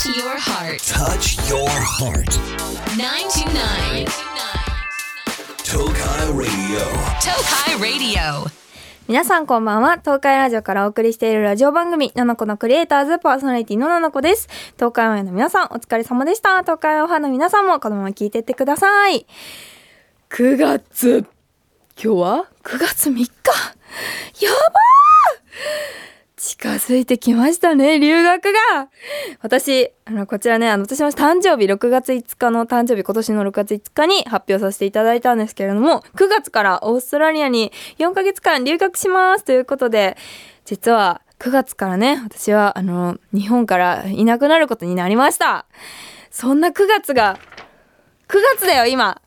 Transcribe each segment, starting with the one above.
Touch your heart. Touch your heart. 929. Tokai Radio. Tokai Radio. 皆さんこんばんは。東海ラジオからお送りしているラジオ番組、ナナコのクリエイターズパーソナリティのナナコです。東海オンエアの皆さん、お疲れ様でした。東海オンファンの皆さんもこのまま聞いてってください。9月。今日は？9月3日。やばー近づいてきましたね、留学が私、あの、こちらね、あの、私の誕生日、6月5日の誕生日、今年の6月5日に発表させていただいたんですけれども、9月からオーストラリアに4ヶ月間留学しますということで、実は9月からね、私は、あの、日本からいなくなることになりました。そんな9月が、9月だよ、今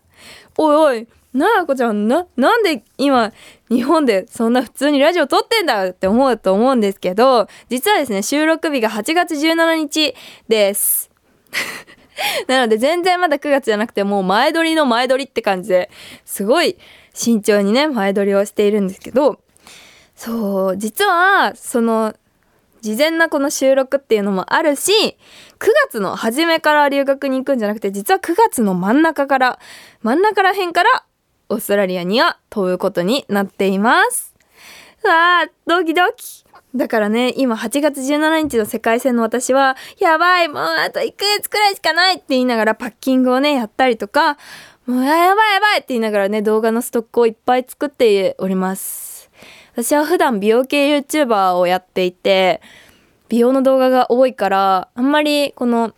おいおい、なあこちゃん、な、なんで今、日本でそんな普通にラジオ撮ってんだって思うと思うんですけど、実はですね、収録日が8月17日です。なので全然まだ9月じゃなくてもう前撮りの前撮りって感じですごい慎重にね、前撮りをしているんですけど、そう、実は、その、事前なこの収録っていうのもあるし、9月の初めから留学に行くんじゃなくて、実は9月の真ん中から、真ん中ら辺からオーストラリアには飛ぶことになっています。わあ、ドキドキ。だからね、今8月17日の世界戦の私は、やばい、もうあと1ヶ月くらいしかないって言いながらパッキングをね、やったりとか、もうやばいやばいって言いながらね、動画のストックをいっぱい作っております。私は普段美容系 YouTuber をやっていて、美容の動画が多いから、あんまりこの、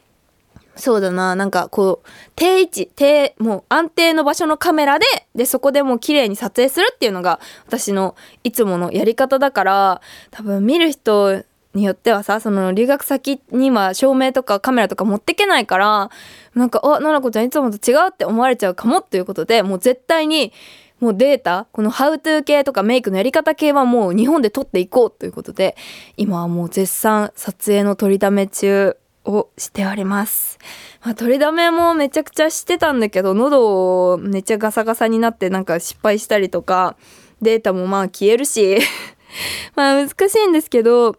そうだな、なんかこう、定位置、定、もう安定の場所のカメラで、で、そこでもう綺麗に撮影するっていうのが私のいつものやり方だから、多分見る人によってはさ、その留学先には照明とかカメラとか持ってけないから、なんか、あ、ななこちゃんいつもと違うって思われちゃうかもっていうことで、もう絶対に、もうデータ、このハウトゥー系とかメイクのやり方系はもう日本で撮っていこうということで、今はもう絶賛撮影の取りだめ中。をしております。まあ、取りだめもめちゃくちゃしてたんだけど、喉をめっちゃガサガサになってなんか失敗したりとか、データもまあ消えるし、まあ難しいんですけど、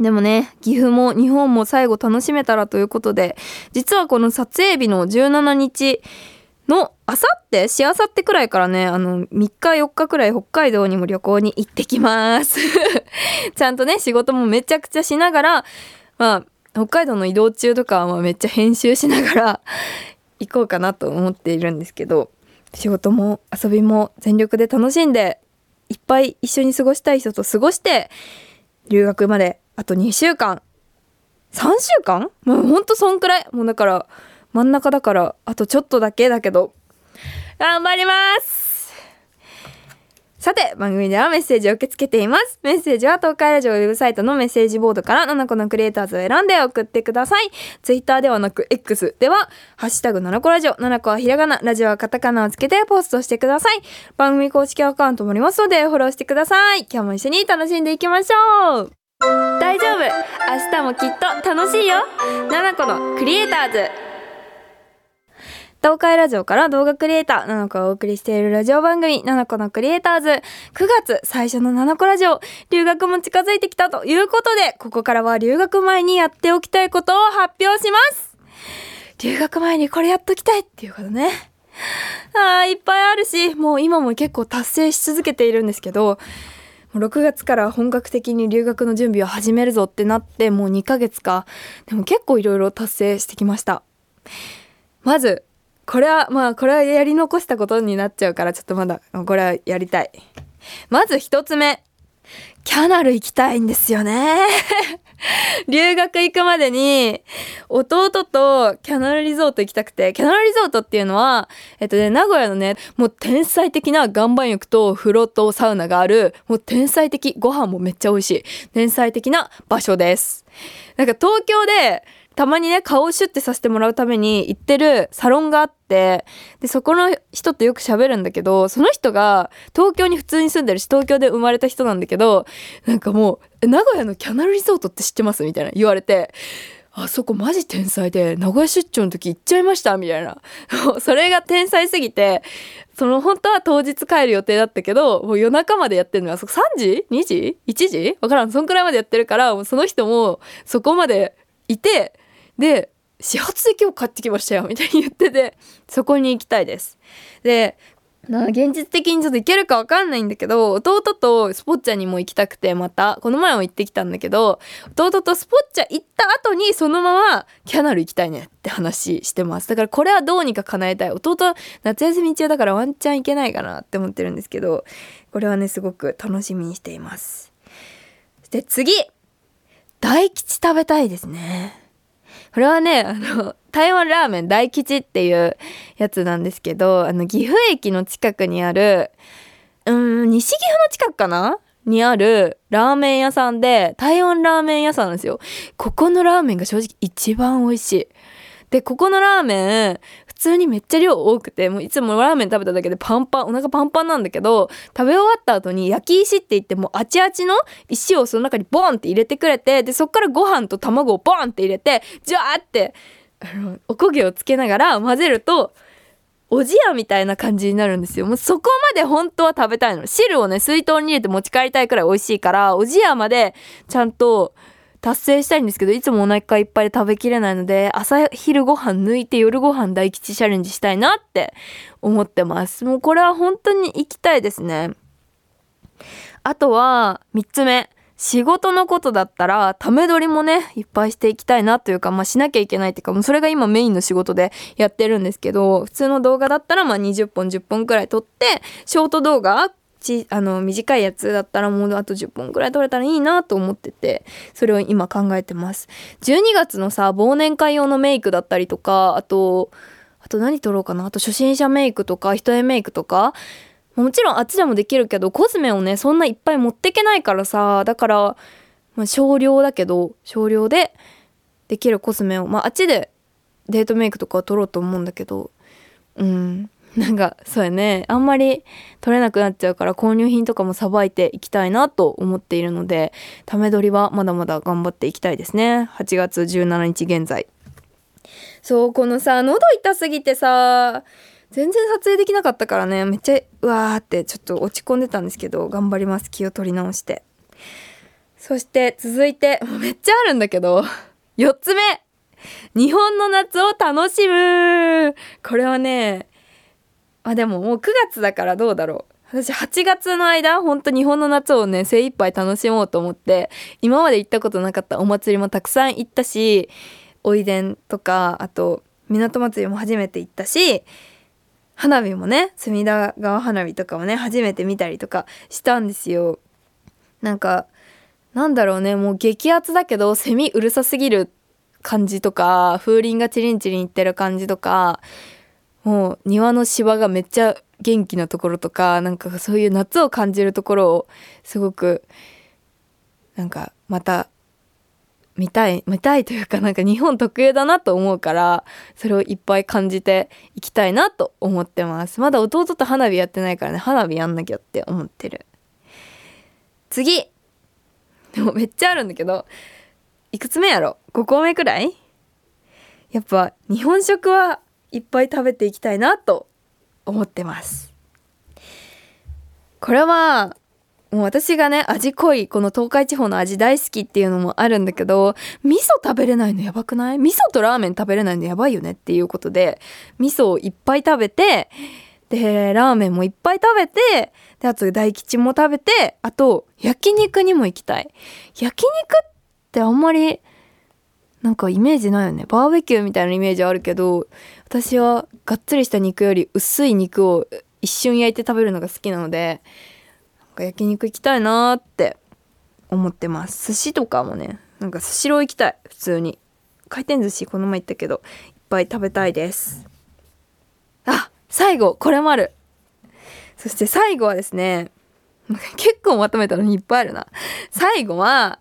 でもね、岐阜も日本も最後楽しめたらということで、実はこの撮影日の17日のあさって？しあさってくらいからね、あの、3日4日くらい北海道にも旅行に行ってきます。ちゃんとね、仕事もめちゃくちゃしながら、まあ、北海道の移動中とかはめっちゃ編集しながら 行こうかなと思っているんですけど、仕事も遊びも全力で楽しんで、いっぱい一緒に過ごしたい人と過ごして、留学まであと2週間。3週間？もうほんとそんくらい？もうだから真ん中だからあとちょっとだけだけど。頑張ります！さて番組ではメッセージを受け付けています。メッセージは東海ラジオウェブサイトのメッセージボードから7個のクリエイターズを選んで送ってください。ツイッターではなく X ではハッシュタグ7個ラジオ7個はひらがなラジオはカタカナをつけてポストしてください。番組公式アカウントもありますのでフォローしてください。今日も一緒に楽しんでいきましょう。大丈夫。明日もきっと楽しいよ。7個のクリエイターズ。東海ラジオから動画クリエイター、7個をお送りしているラジオ番組、7個のクリエイターズ。9月最初の7個ラジオ、留学も近づいてきたということで、ここからは留学前にやっておきたいことを発表します留学前にこれやっときたいっていうことね。あーいっぱいあるし、もう今も結構達成し続けているんですけど、もう6月から本格的に留学の準備を始めるぞってなってもう2ヶ月か。でも結構いろいろ達成してきました。まず、これは、まあこれはやり残したことになっちゃうからちょっとまだ、これはやりたい。まず一つ目。キャナル行きたいんですよね。留学行くまでに、弟とキャナルリゾート行きたくて、キャナルリゾートっていうのは、えっとね、名古屋のね、もう天才的な岩盤浴と風呂とサウナがある、もう天才的、ご飯もめっちゃ美味しい、天才的な場所です。なんか東京で、たまにね、顔をシュッてさせてもらうために行ってるサロンがあって、で、そこの人とよく喋るんだけど、その人が東京に普通に住んでるし、東京で生まれた人なんだけど、なんかもう、名古屋のキャナルリゾートって知ってます？みたいな言われて、あそこマジ天才で、名古屋出張の時行っちゃいました？みたいな。それが天才すぎて、その本当は当日帰る予定だったけど、もう夜中までやってるのは、そこ3時 ?2 時 ?1 時わからん。そんくらいまでやってるから、もうその人もそこまでいて、で始発で今日買ってきましたよみたいに言っててそこに行きたいです。で現実的にちょっと行けるかわかんないんだけど弟とスポッチャにも行きたくてまた。この前も行ってきたんだけど弟とスポッチャ行った後にそのままキャナル行きたいねって話してます。だからこれはどうにか叶えたい。弟夏休み中だからワンチャン行けないかなって思ってるんですけどこれはねすごく楽しみにしています。で次。大吉食べたいですね。これはねあの台湾ラーメン大吉っていうやつなんですけどあの岐阜駅の近くにあるうん西岐阜の近くかな？にあるラーメン屋さんで台湾ラーメン屋さんなんですよ。ここのラーメンが正直一番美味しい。でここのラーメン普通にめっちゃ量多くてもういつもラーメン食べただけでパンパンお腹パンパンなんだけど食べ終わった後に焼き石って言ってもうあちあちの石をその中にボンって入れてくれてでそっからご飯と卵をボンって入れてジャーってあのおこげをつけながら混ぜるとおじやみたいな感じになるんですよ。もうそこまで本当は食べたいの。汁をね、水筒に入れて持ち帰りたいくらい美味しいから、おじやまでちゃんと達成したいんですけど、いつもお腹いっぱいで食べきれないので、朝昼ご飯抜いて夜ご飯大吉チャレンジしたいなって思ってます。もうこれは本当に行きたいですね。あとは、3つ目。仕事のことだったら、ため撮りもね、いっぱいしていきたいなというか、まあしなきゃいけないっていうか、もうそれが今メインの仕事でやってるんですけど、普通の動画だったら、まあ20本、10本くらい撮って、ショート動画、ちあの短いやつだったらもうあと10本くらい撮れたらいいなと思っててそれを今考えてます。12月のさ忘年会用のメイクだったりとかあとあと何撮ろうかな。あと初心者メイクとか一重メイクとか。もちろんあっちでもできるけどコスメをねそんないっぱい持ってけないからさ。だから、まあ、少量だけど少量でできるコスメを。まああっちでデートメイクとかは撮ろうと思うんだけど。うん。なんかそうやねあんまり取れなくなっちゃうから購入品とかもさばいていきたいなと思っているのでため撮りはまだまだ頑張っていきたいですね。8月17日現在。そうこのさ喉痛すぎてさ全然撮影できなかったからねめっちゃうわーってちょっと落ち込んでたんですけど頑張ります。気を取り直して。そして続いてめっちゃあるんだけど4つ目。日本の夏を楽しむ。これはねあでももう9月だからどうだろう。私8月の間ほんと日本の夏をね精一杯楽しもうと思って今まで行ったことなかったお祭りもたくさん行ったしおいでんとかあと港祭りも初めて行ったし花火もね隅田川花火とかもね初めて見たりとかしたんですよ。なんかなんだろうねもう激アツだけどセミうるさすぎる感じとか風鈴がチリンチリンいってる感じとかもう庭の芝がめっちゃ元気なところとかなんかそういう夏を感じるところをすごくなんかまた見たい見たいというかなんか日本特有だなと思うからそれをいっぱい感じていきたいなと思ってます。まだ弟と花火やってないからね花火やんなきゃって思ってる。次。でもめっちゃあるんだけどいくつ目やろ5個目くらい？やっぱ日本食はいっぱい食べていきたいなと思ってます。これはもう私がね味濃いこの東海地方の味大好きっていうのもあるんだけど味噌食べれないのやばくない？味噌とラーメン食べれないのやばいよねっていうことで味噌をいっぱい食べてでラーメンもいっぱい食べてであと大吉も食べてあと焼肉にも行きたい。焼肉ってあんまりなんかイメージないよね。バーベキューみたいなイメージあるけど私はがっつりした肉より薄い肉を一瞬焼いて食べるのが好きなのでなんか焼肉行きたいなーって思ってます。寿司とかもねなんかスシロー行きたい。普通に。回転寿司この前行ったけどいっぱい食べたいです。あ最後これもある。そして最後はですね結構まとめたのにいっぱいあるな。最後は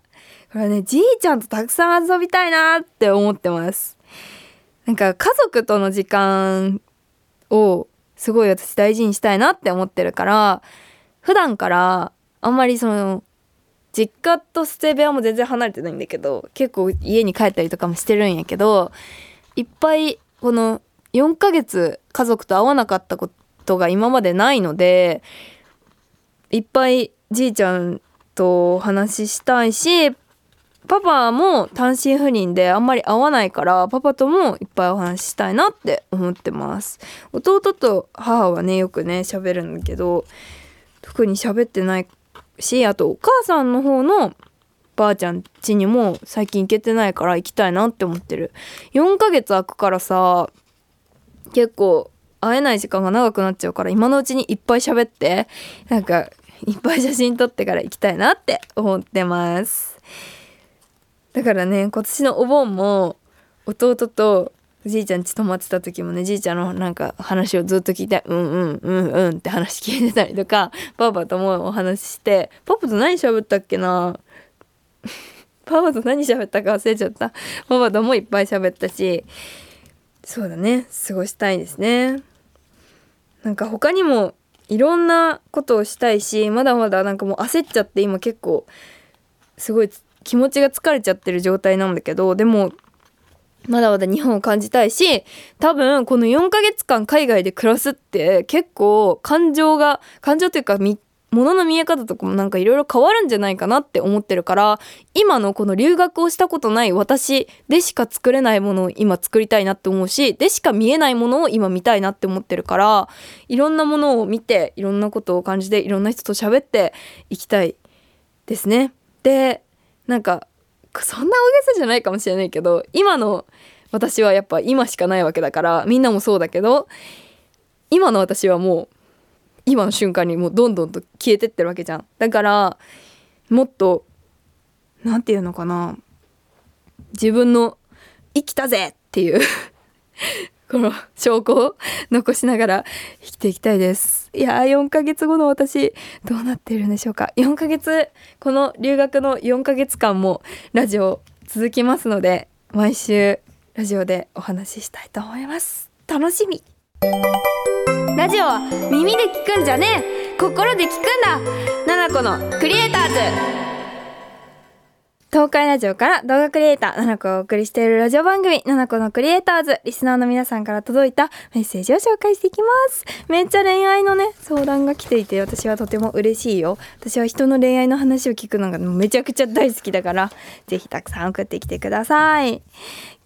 これはねじいちゃんとたくさん遊びたいなって思ってます。なんか家族との時間をすごい私大事にしたいなって思ってるから普段からあんまりその実家と捨て部屋も全然離れてないんだけど結構家に帰ったりとかもしてるんやけどいっぱいこの4ヶ月家族と会わなかったことが今までないのでいっぱいじいちゃんとお話ししたいしパパも単身赴任であんまり会わないからパパともいっぱいお話ししたいなって思ってます。弟と母はねよくね喋るんだけど特に喋ってないしあとお母さんの方のばあちゃん家にも最近行けてないから行きたいなって思ってる。4ヶ月空くからさ結構会えない時間が長くなっちゃうから今のうちにいっぱい喋ってなんかいっぱい写真撮ってから行きたいなって思ってます。だからね今年のお盆も弟とじいちゃん家泊まってた時もねじいちゃんのなんか話をずっと聞いて「うんうんうんうん」って話聞いてたりとかパパともお話ししてパパと何喋ったっけな？パパと何喋ったか忘れちゃった。パパともいっぱい喋ったしそうだね過ごしたいですね。なんか他にもいろんなことをしたいしまだまだなんかもう焦っちゃって今結構すごい気持ちが疲れちゃってる状態なんだけどでもまだまだ日本を感じたいし多分この4ヶ月間海外で暮らすって結構感情が感情というかみ物の見え方とかもなんかいろいろ変わるんじゃないかなって思ってるから今のこの留学をしたことない私でしか作れないものを今作りたいなって思うしでしか見えないものを今見たいなって思ってるからいろんなものを見ていろんなことを感じていろんな人と喋っていきたいですね。でなんか そんな大げさじゃないかもしれないけど今の私はやっぱ今しかないわけだからみんなもそうだけど今の私はもう今の瞬間にもうどんどんと消えてってるわけじゃん。だからもっと何て言うのかな。自分の生きたぜっていう。この証拠を残しながら生きていきたいです。いやー4ヶ月後の私どうなっているんでしょうか。4ヶ月この留学の4ヶ月間もラジオ続きますので毎週ラジオでお話ししたいと思います。楽しみ。ラジオは耳で聞くんじゃねえ。心で聞くんだ。ナナコのクリエイターズ。東海ラジオから動画クリエイター、ななこをお送りしているラジオ番組、ななこのクリエイターズ、リスナーの皆さんから届いたメッセージを紹介していきます。めっちゃ恋愛のね、相談が来ていて、私はとても嬉しいよ。私は人の恋愛の話を聞くのがめちゃくちゃ大好きだから、ぜひたくさん送ってきてください。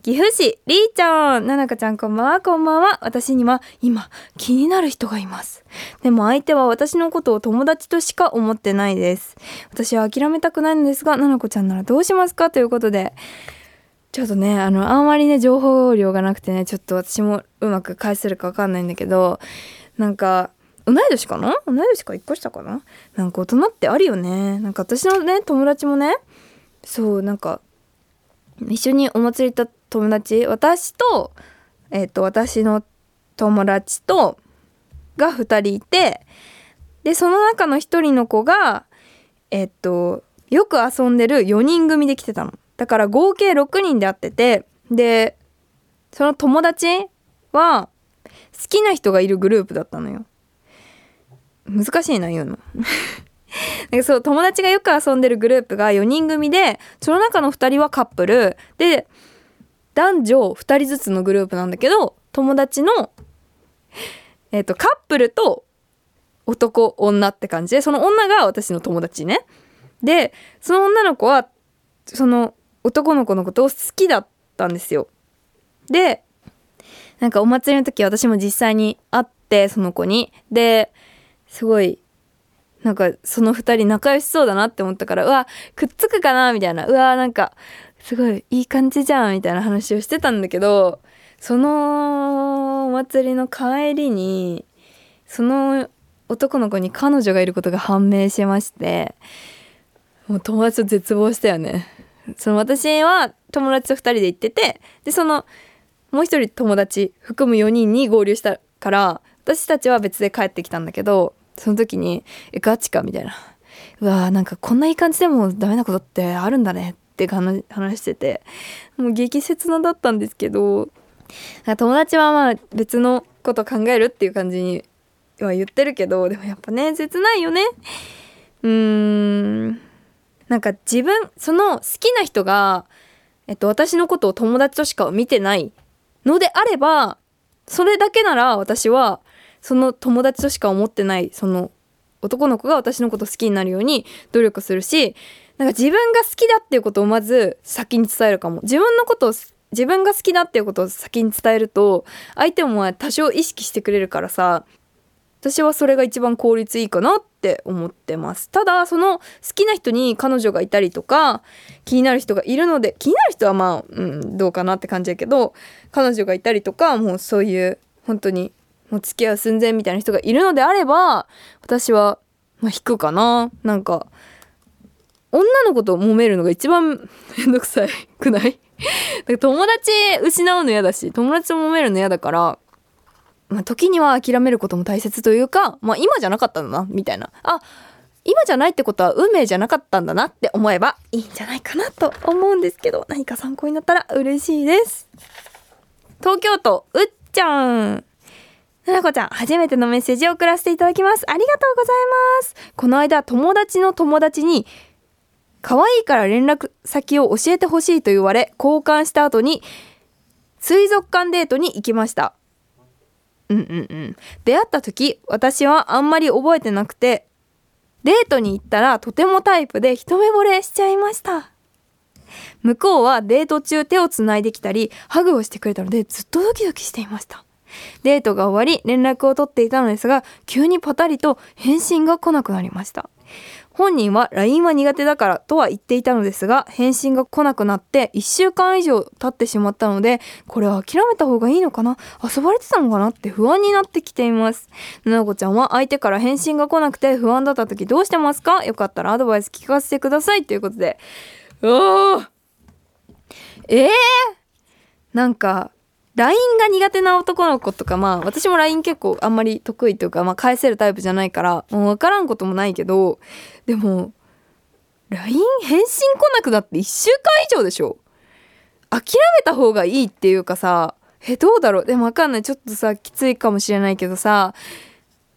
岐阜市りーちゃんななかちゃんこんばんはこんばんは。私には今気になる人がいます。でも相手は私のことを友達としか思ってないです。私は諦めたくないのですがななこちゃんならどうしますかということで。ちょっとねあのあんまりね情報量がなくてねちょっと私もうまく返せるかわかんないんだけどなんか同い年かな？同い年か1個下かな？なんか大人ってあるよね。なんか私のね友達もねそうなんか一緒にお祭り行った友達私と,、えー、と私の友達とが2人いてでその中の1人の子がえっ、とよく遊んでる4人組で来てたの。だから合計6人で会っててでその友達は好きな人がいるグループだったのよ。難しいな言うの。なんかそう友達がよく遊んでるグループが4人組でその中の2人はカップル。で男女2人ずつのグループなんだけど友達の、えー、とカップルと男女って感じでその女が私の友達ね。でその女の子はその男の子のことを好きだったんですよ。でなんかお祭りの時私も実際に会ってその子に。ですごいなんかその2人仲良しそうだなって思ったからうわくっつくかなみたいな。うわなんかすごいいい感じじゃんみたいな話をしてたんだけどそのお祭りの帰りにその男の子に彼女がいることが判明しましてもう友達と絶望したよねその私は友達と2人で行っててでそのもう一人友達含む4人に合流したから私たちは別で帰ってきたんだけどその時に「えガチか?」みたいな「うわーなんかこんないい感じでもダメなことってあるんだね」って話しててもう激切なだったんですけど友達はまあ別のこと考えるっていう感じには言ってるけどでもやっぱね切ないよね。うーん。なんか自分その好きな人が、えっと、私のことを友達としか見てないのであればそれだけなら私はその友達としか思ってないその男の子が私のこと好きになるように努力するしなんか自分が好きだっていうことをまず先に伝えるかも。自分のことを自分が好きだっていうことを先に伝えると相手も多少意識してくれるからさ私はそれが一番効率いいかなって思ってます。ただその好きな人に彼女がいたりとか気になる人がいるので気になる人はまあ、うん、どうかなって感じだけど彼女がいたりとかもうそういう本当にもう付き合う寸前みたいな人がいるのであれば私は、まあ、引くかな。なんか女の子と揉めるのが一番めんどくさいくない？だから友達失うの嫌だし友達と揉めるの嫌だからまあ、時には諦めることも大切というか、まあ、今じゃなかったんだなみたいな。あ今じゃないってことは運命じゃなかったんだなって思えばいいんじゃないかなと思うんですけど何か参考になったら嬉しいです。東京都うっちゃん。ななこちゃん初めてのメッセージを送らせていただきます。ありがとうございます。この間友達の友達に可愛いから連絡先を教えてほしいと言われ交換した後に水族館デートに行きましたうんうんうん。出会った時、私はあんまり覚えてなくて、デートに行ったらとてもタイプで一目惚れしちゃいました。向こうはデート中手をつないできたり、ハグをしてくれたのでずっとドキドキしていました。デートが終わり連絡を取っていたのですが、急にパタリと返信が来なくなりました。本人は LINE は苦手だからとは言っていたのですが返信が来なくなって1週間以上経ってしまったのでこれは諦めた方がいいのかな？遊ばれてたのかな？って不安になってきています。ななこちゃんは相手から返信が来なくて不安だった時どうしてますか？よかったらアドバイス聞かせてください。ということで。おー。えー、なんか LINE が苦手な男の子とかまあ私も LINE 結構あんまり得意というか、まあ、返せるタイプじゃないからもう分からんこともないけどでも LINE 返信来なくなって1週間以上でしょ。諦めた方がいいっていうかさえどうだろう？でも分かんない。ちょっとさきついかもしれないけどさ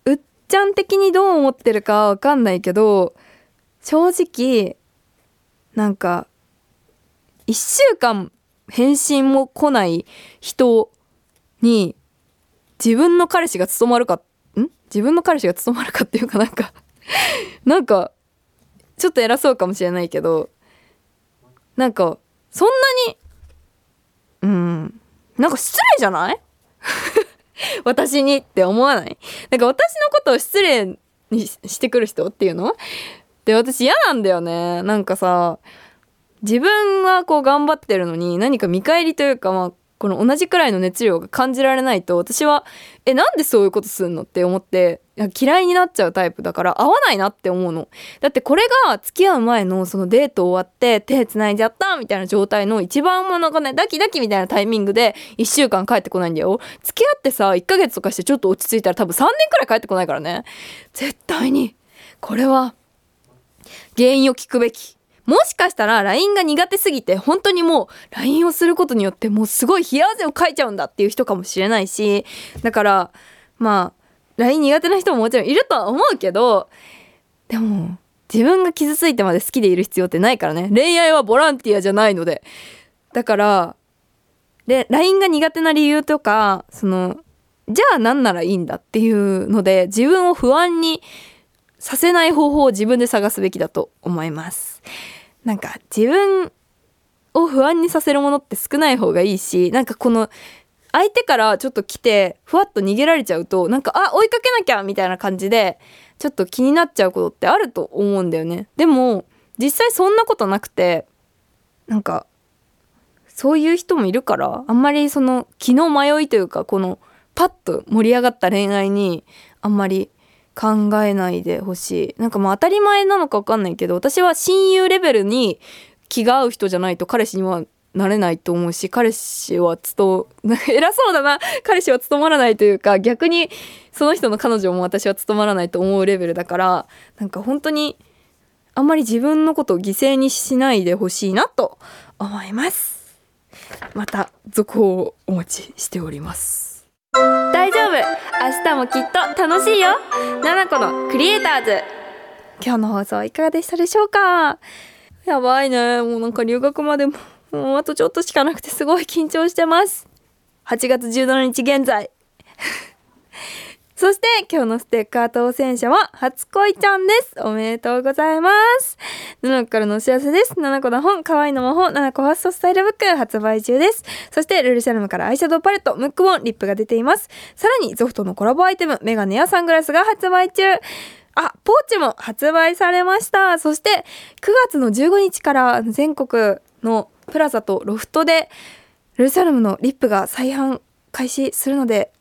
うっちゃん的にどう思ってるか分かんないけど正直なんか1週間返信も来ない人に自分の彼氏が務まるかん？自分の彼氏が務まるかっていうかなんか なんかちょっと偉そうかもしれないけどなんかそんなにうんなんか失礼じゃない？私にって思わない？なんか私のことを失礼にしてくる人っていうの？で私嫌なんだよね。なんかさ自分はこう頑張ってるのに何か見返りというかまあこの同じくらいの熱量が感じられないと私はえなんでそういうことすんのって思って嫌いになっちゃうタイプだから合わないなって思うの。だってこれが付き合う前のそのデート終わって手繋いじゃったみたいな状態の一番もなんかねダキダキみたいなタイミングで1週間帰ってこないんだよ。付き合ってさ1ヶ月とかしてちょっと落ち着いたら多分3年くらい帰ってこないからね。絶対にこれは原因を聞くべき。もしかしたら LINE が苦手すぎて本当にもう LINE をすることによってもうすごい冷や汗をかいちゃうんだっていう人かもしれないしだからまあ LINE 苦手な人ももちろんいるとは思うけどでも自分が傷ついてまで好きでいる必要ってないからね恋愛はボランティアじゃないのでだからで LINE が苦手な理由とかそのじゃあ何ならいいんだっていうので自分を不安にさせない方法を自分で探すべきだと思います。なんか自分を不安にさせるものって少ない方がいいしなんかこの相手からちょっと来てふわっと逃げられちゃうとなんかあ追いかけなきゃみたいな感じでちょっと気になっちゃうことってあると思うんだよね。でも実際そんなことなくてなんかそういう人もいるからあんまりその気の迷いというかこのパッと盛り上がった恋愛にあんまり考えないでほしい。なんかまあ当たり前なのか分かんないけど私は親友レベルに気が合う人じゃないと彼氏にはなれないと思うし彼氏は務 偉そうだな。彼氏は務まらないというか逆にその人の彼女も私は務まらないと思うレベルだからなんか本当にあんまり自分のことを犠牲にしないでほしいなと思います。また続報をお待ちしております。大丈夫。明日もきっと楽しいよ。ナナコのクリエイターズ。今日の放送いかがでしたでしょうか？やばいね。もうなんか留学までももうあとちょっとしかなくてすごい緊張してます。8月17日現在。そして今日のステッカー当選者は初恋ちゃんです。おめでとうございます。7個からのお知らせです。7個の本可愛いの魔法7個ファーストスタイルブック発売中です。そしてルルシャルムからアイシャドウパレットムックボンリップが出ています。さらにゾフトのコラボアイテムメガネやサングラスが発売中。あ、ポーチも発売されました。そして9月の15日から全国のプラザとロフトでルルサルムのリップが再販開始するので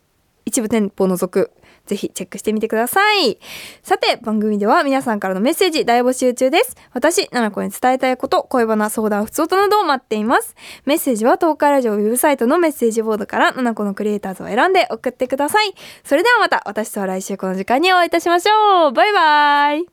一部店舗を除くぜひチェックしてみてください。さて、番組では皆さんからのメッセージ大募集中です。私、奈々子に伝えたいこと、恋バナ、相談、普通となどを待っています。メッセージは東海ラジオウェブサイトのメッセージボードから、奈々子のクリエイターズを選んで送ってください。それではまた、私とは来週この時間にお会いいたしましょう。バイバイ。